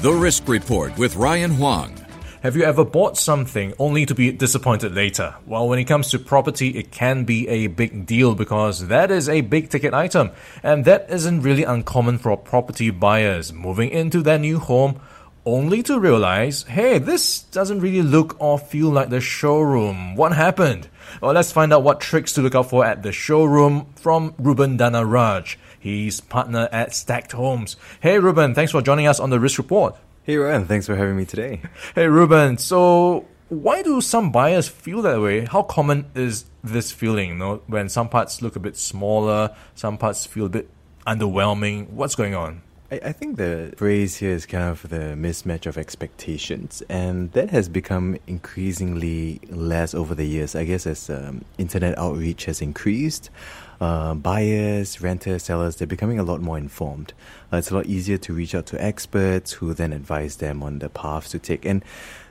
The Risk Report with Ryan Huang. Have you ever bought something only to be disappointed later? Well, when it comes to property, it can be a big deal because that is a big ticket item. And that isn't really uncommon for property buyers moving into their new home only to realize, hey, this doesn't really look or feel like the showroom. What happened? Well, let's find out what tricks to look out for at the showroom from Ruben Danaraj. He's partner at Stacked Homes. Hey, Ruben, thanks for joining us on the Risk Report. Hey Ryan, thanks for having me today. Hey Ruben, so why do some buyers feel that way? How common is this feeling? You know, when some parts look a bit smaller, some parts feel a bit underwhelming. What's going on? I, I think the phrase here is kind of the mismatch of expectations, and that has become increasingly less over the years. I guess as um, internet outreach has increased, uh, buyers, renters, sellers, they're becoming a lot more informed. Uh, it's a lot easier to reach out to experts who then advise them on the paths to take. And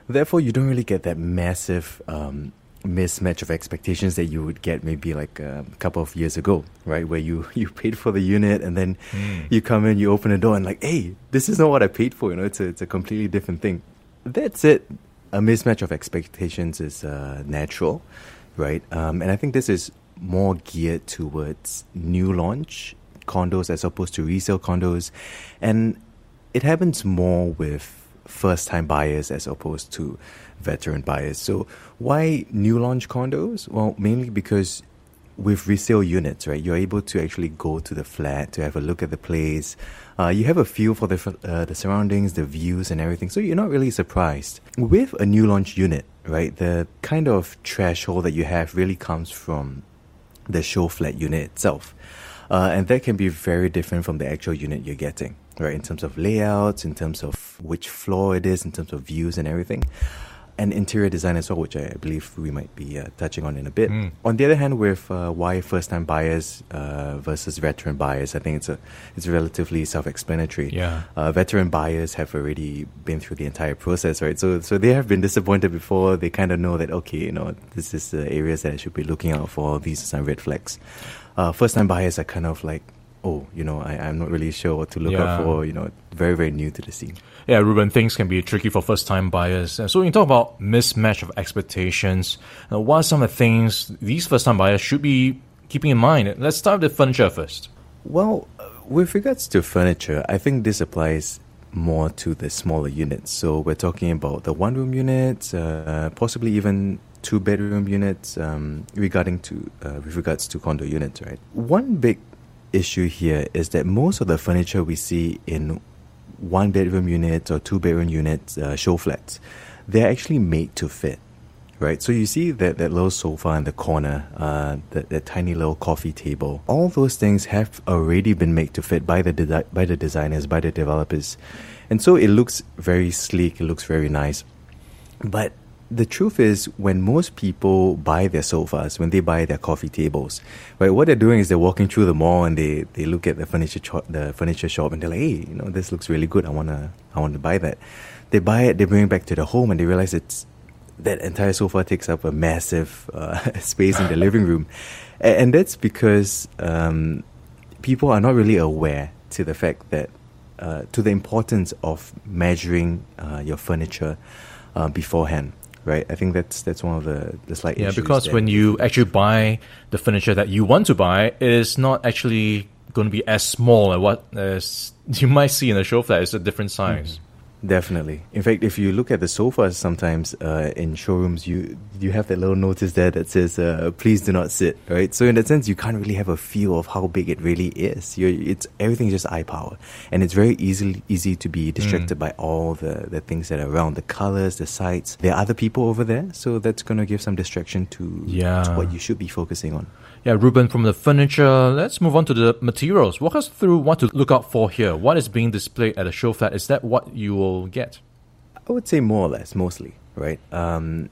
therefore, you don't really get that massive um, mismatch of expectations that you would get maybe like a couple of years ago, right? Where you, you paid for the unit and then mm. you come in, you open the door and like, hey, this is not what I paid for. You know, it's a, it's a completely different thing. That's it. A mismatch of expectations is uh, natural, right? Um, and I think this is more geared towards new launch condos as opposed to resale condos. And it happens more with first time buyers as opposed to veteran buyers. So, why new launch condos? Well, mainly because with resale units, right, you're able to actually go to the flat to have a look at the place. Uh, you have a feel for the uh, the surroundings, the views, and everything. So you're not really surprised with a new launch unit, right? The kind of threshold that you have really comes from the show flat unit itself. Uh, and that can be very different from the actual unit you're getting, right? In terms of layouts, in terms of which floor it is, in terms of views and everything. And interior design as well, which I believe we might be uh, touching on in a bit. Mm. On the other hand, with uh, why first-time buyers uh, versus veteran buyers, I think it's a it's relatively self-explanatory. Yeah. Uh, veteran buyers have already been through the entire process, right? So so they have been disappointed before. They kind of know that okay, you know, this is the areas that I should be looking out for. These are some red flags uh, first time buyers are kind of like, oh, you know, I, I'm not really sure what to look yeah. out for, you know, very, very new to the scene. Yeah, Ruben, things can be tricky for first time buyers. So when you talk about mismatch of expectations, uh, what are some of the things these first time buyers should be keeping in mind? Let's start with furniture first. Well, uh, with regards to furniture, I think this applies more to the smaller units. So we're talking about the one room units, uh, possibly even two bedroom units um, regarding to uh, with regards to condo units, right? One big issue here is that most of the furniture we see in one bedroom units or two bedroom units, uh, show flats, they're actually made to fit, right? So you see that, that little sofa in the corner, uh, that, that tiny little coffee table, all those things have already been made to fit by the de- by the designers, by the developers, and so it looks very sleek, it looks very nice, but the truth is, when most people buy their sofas, when they buy their coffee tables, right, what they're doing is they're walking through the mall and they, they look at the furniture cho- the furniture shop and they're like, hey, you know, this looks really good. I wanna I want to buy that. They buy it, they bring it back to the home, and they realize it's that entire sofa takes up a massive uh, space in the living room, and, and that's because um, people are not really aware to the fact that uh, to the importance of measuring uh, your furniture uh, beforehand right? I think that's that's one of the the slight yeah. Because when you actually buy the furniture that you want to buy, it is not actually going to be as small as what as you might see in a show flat. It's a different size. Mm-hmm. Definitely. In fact, if you look at the sofas, sometimes uh, in showrooms, you you have that little notice there that says uh, "Please do not sit." Right. So in that sense, you can't really have a feel of how big it really is. You're, it's everything's just eye power, and it's very easy easy to be distracted mm. by all the the things that are around, the colors, the sights. There are other people over there, so that's going to give some distraction to, yeah. to what you should be focusing on. Yeah, Ruben, from the furniture, let's move on to the materials. Walk us through what to look out for here. What is being displayed at a show flat? Is that what you will get? I would say more or less, mostly, right? Um,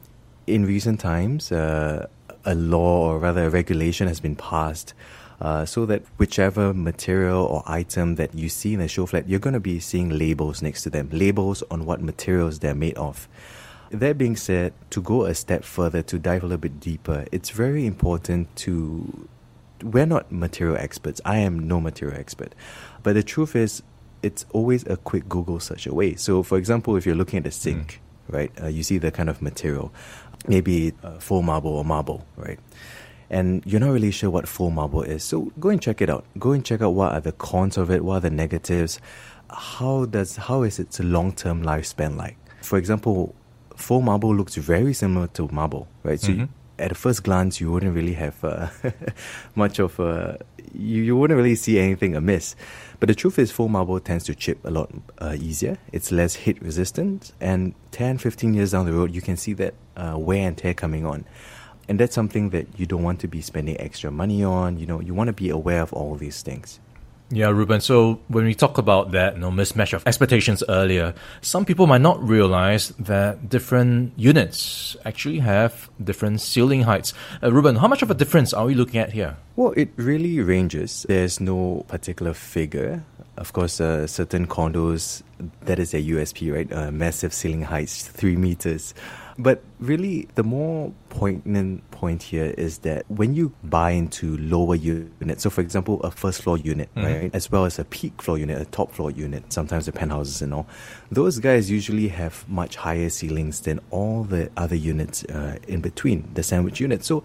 in recent times, uh, a law or rather a regulation has been passed uh, so that whichever material or item that you see in a show flat, you're going to be seeing labels next to them, labels on what materials they're made of. That being said, to go a step further, to dive a little bit deeper, it's very important to. We're not material experts. I am no material expert. But the truth is, it's always a quick Google search away. So, for example, if you're looking at the sink, mm. right, uh, you see the kind of material, maybe uh, faux marble or marble, right? And you're not really sure what faux marble is. So go and check it out. Go and check out what are the cons of it, what are the negatives, how does how is its long term lifespan like? For example, faux marble looks very similar to marble, right? So mm-hmm. you, at a first glance, you wouldn't really have uh, much of a you, you wouldn't really see anything amiss. But the truth is, faux marble tends to chip a lot uh, easier. It's less heat resistant, and 10, 15 years down the road, you can see that uh, wear and tear coming on. And that's something that you don't want to be spending extra money on. You know, you want to be aware of all these things. Yeah, Ruben. So when we talk about that, you know, mismatch of expectations earlier, some people might not realize that different units actually have different ceiling heights. Uh, Ruben, how much of a difference are we looking at here? Well, it really ranges. There's no particular figure. Of course, uh, certain condos, that is a USP, right? Uh, massive ceiling heights, three meters. But really, the more poignant point here is that when you buy into lower units, so for example, a first floor unit, mm-hmm. right, as well as a peak floor unit, a top floor unit, sometimes the penthouses and all, those guys usually have much higher ceilings than all the other units uh, in between, the sandwich units. So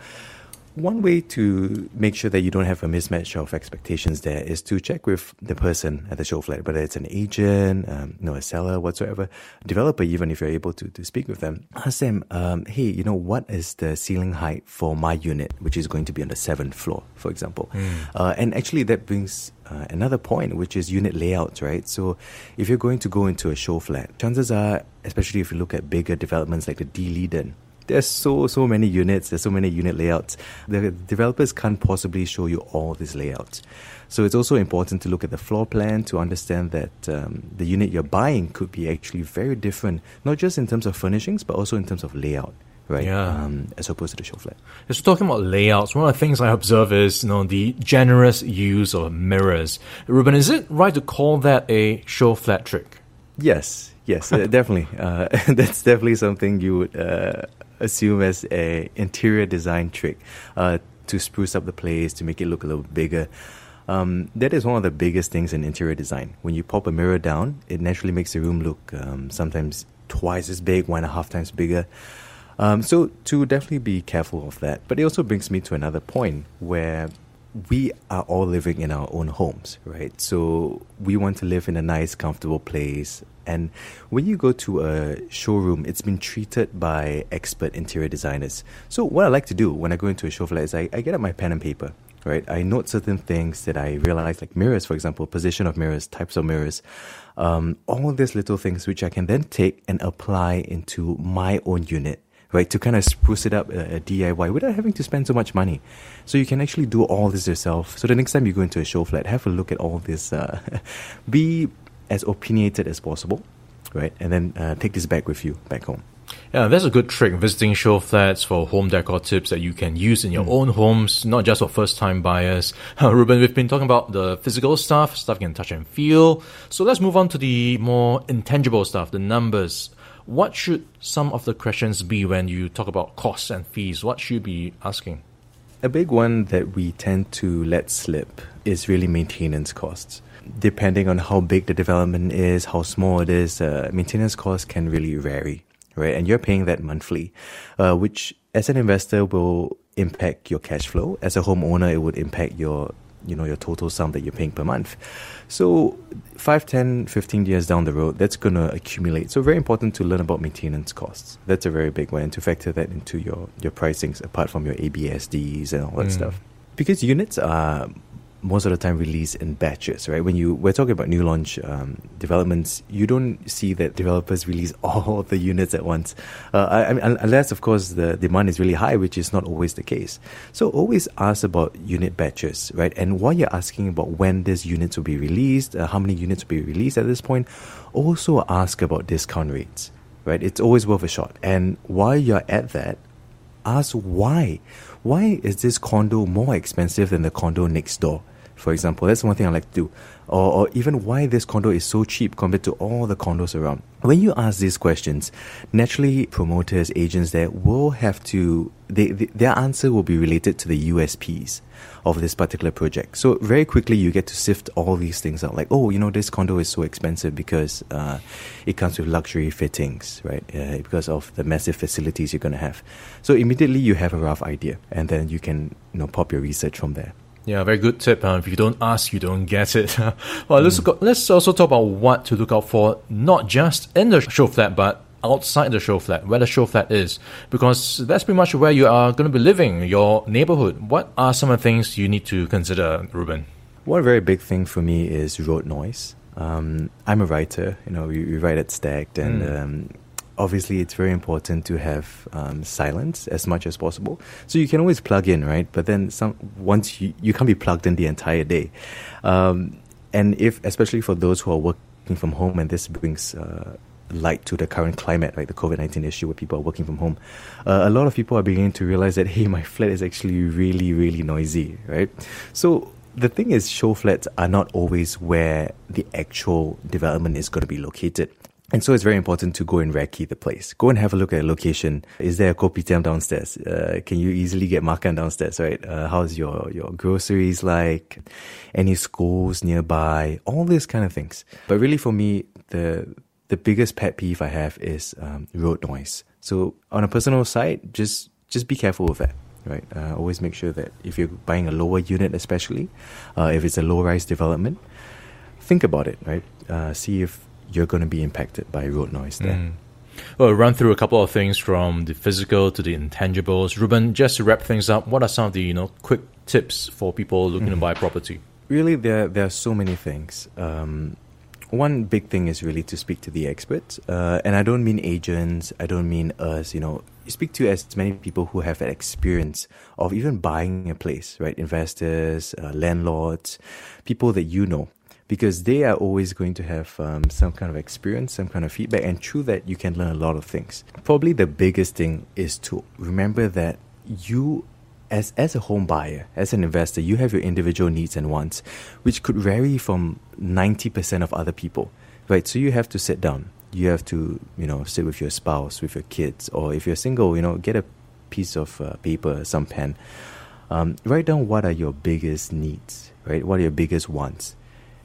one way to make sure that you don't have a mismatch of expectations there is to check with the person at the show flat, whether it's an agent, um, you know, a seller, whatsoever, developer, even if you're able to, to speak with them. Ask them, um, hey, you know, what is the ceiling height for my unit, which is going to be on the seventh floor, for example? Mm. Uh, and actually, that brings uh, another point, which is unit layouts, right? So if you're going to go into a show flat, chances are, especially if you look at bigger developments like the D'Leedon, there's so so many units there's so many unit layouts the developers can't possibly show you all these layouts so it's also important to look at the floor plan to understand that um, the unit you're buying could be actually very different not just in terms of furnishings but also in terms of layout right? Yeah. Um, as opposed to the show flat. Just talking about layouts, one of the things I observe is you know the generous use of mirrors. Ruben, is it right to call that a show flat trick? Yes, yes, uh, definitely. Uh, that's definitely something you would uh, assume as a interior design trick uh, to spruce up the place to make it look a little bigger. Um, that is one of the biggest things in interior design. When you pop a mirror down, it naturally makes the room look um, sometimes twice as big, one and a half times bigger. Um, so to definitely be careful of that. But it also brings me to another point where we are all living in our own homes, right? So we want to live in a nice, comfortable place. And when you go to a showroom, it's been treated by expert interior designers. So what I like to do when I go into a show flat is I, I get out my pen and paper, right? I note certain things that I realize, like mirrors, for example, position of mirrors, types of mirrors, um, all these little things which I can then take and apply into my own unit right? To kind of spruce it up a, uh, a, DIY without having to spend so much money. So you can actually do all this yourself. So the next time you go into a show flat, have a look at all this. Uh, be as opinionated as possible, right? And then uh, take this back with you back home. Yeah, that's a good trick. Visiting show flats for home decor tips that you can use in your mm. own homes, not just for first time buyers. Uh, Ruben, we've been talking about the physical stuff, stuff you can touch and feel. So let's move on to the more intangible stuff, the numbers. What should some of the questions be when you talk about costs and fees? What should you be asking? A big one that we tend to let slip is really maintenance costs. Depending on how big the development is, how small it is, uh, maintenance costs can really vary, right? And you're paying that monthly, uh, which as an investor will impact your cash flow. As a homeowner, it would impact your you know your total sum that you're paying per month. So 5, 10, 15 years down the road, that's going to accumulate. So very important to learn about maintenance costs. That's a very big one and to factor that into your, your pricings apart from your ABSDs and all that mm. stuff. Because units are most of the time released in batches, right? When you we're talking about new launch um, developments, you don't see that developers release all the units at once, uh, I, I unless of course the demand is really high, which is not always the case. So always ask about unit batches, right? And while you're asking about when these units will be released, uh, how many units will be released at this point, also ask about discount rates, right? It's always worth a shot. And while you're at that, ask why. Why is this condo more expensive than the condo next door? For example. That's one thing I like to do. Or, or even why this condo is so cheap compared to all the condos around. When you ask these questions, naturally promoters, agents there will have to, they, they, their answer will be related to the USPs of this particular project. So very quickly you get to sift all these things out. Like, oh, you know, this condo is so expensive because uh, it comes with luxury fittings, right? Uh, because of the massive facilities you're going to have. So immediately you have a rough idea, and then you can you know pop your research from there. Yeah, very good tip. Uh, if you don't ask, you don't get it. well, let's mm. let's also talk about what to look out for, not just in the show flat, but outside the show flat, where the show flat is, because that's pretty much where you are going to be living, your neighborhood. What are some of the things you need to consider, Ruben? One very big thing for me is road noise. Um, I'm a writer, you know, we, we write at Stacked, and mm. um, obviously it's very important to have um, silence as much as possible. So you can always plug in, right? But then some once you you can't be plugged in the entire day. Um, and if especially for those who are working from home, and this brings uh, light to the current climate, like the COVID 19 issue where people are working from home, uh, a lot of people are beginning to realize that, hey, my flat is actually really, really noisy, right? So the thing is, show flats are not always where the actual development is going to be located. And so it's very important to go and recce the place. Go and have a look at the location. Is there a kopitiam downstairs? Uh, can you easily get makan downstairs, right? Uh, how's your, your groceries like? Any schools nearby? All these kind of things. But really for me, the, the biggest pet peeve I have is um, road noise. So on a personal side, just just be careful with that. Right, uh, always make sure that if you're buying a lower unit, especially uh, if it's a low-rise development, think about it. Right, uh, see if you're going to be impacted by road noise there. Mm. Well, we'll run through a couple of things from the physical to the intangibles. Ruben, just to wrap things up, what are some of the you know quick tips for people looking mm. to buy property? Really, there there are so many things. Um, one big thing is really to speak to the experts, uh, and I don't mean agents. I don't mean us. You know, you speak to as many people who have that experience of even buying a place, right? Investors, uh, landlords, people that you know, because they are always going to have um, some kind of experience, some kind of feedback, and through that you can learn a lot of things. Probably the biggest thing is to remember that you as as a home buyer, as an investor, you have your individual needs and wants, which could vary from ninety percent of other people, right? So you have to sit down. You have to, you know, sit with your spouse, with your kids, or if you're single, you know, get a piece of uh, paper, some pen. Um, write down what are your biggest needs, right? What are your biggest wants,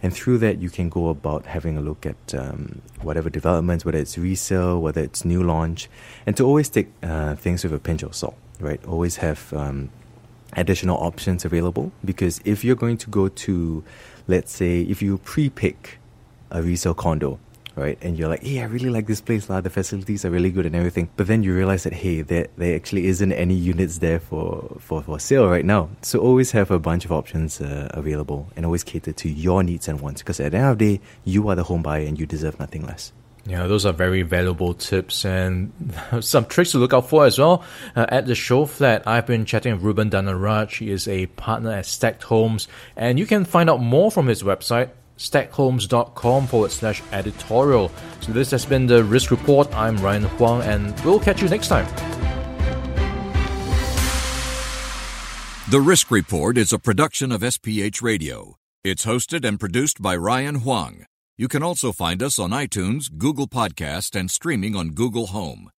and through that you can go about having a look at um, whatever developments, whether it's resale, whether it's new launch, and to always take uh, things with a pinch of salt, right? Always have um, additional options available because if you're going to go to, let's say, if you pre pick a resale condo, right, and you're like, hey, I really like this place, lah, the facilities are really good and everything, but then you realize that, hey, there, there actually isn't any units there for, for, for sale right now. So always have a bunch of options uh, available and always cater to your needs and wants because at the end of the day, you are the home buyer and you deserve nothing less. Yeah, those are very valuable tips and some tricks to look out for as well. Uh, at the show flat, I've been chatting with Ruben Danaraj. He is a partner at Stacked Homes, and you can find out more from his website, stackedhomes.com forward slash editorial. So this has been the Risk Report. I'm Ryan Huang, and we'll catch you next time. The Risk Report is a production of SPH Radio. It's hosted and produced by Ryan Huang. You can also find us on iTunes, Google Podcast, and streaming on Google Home.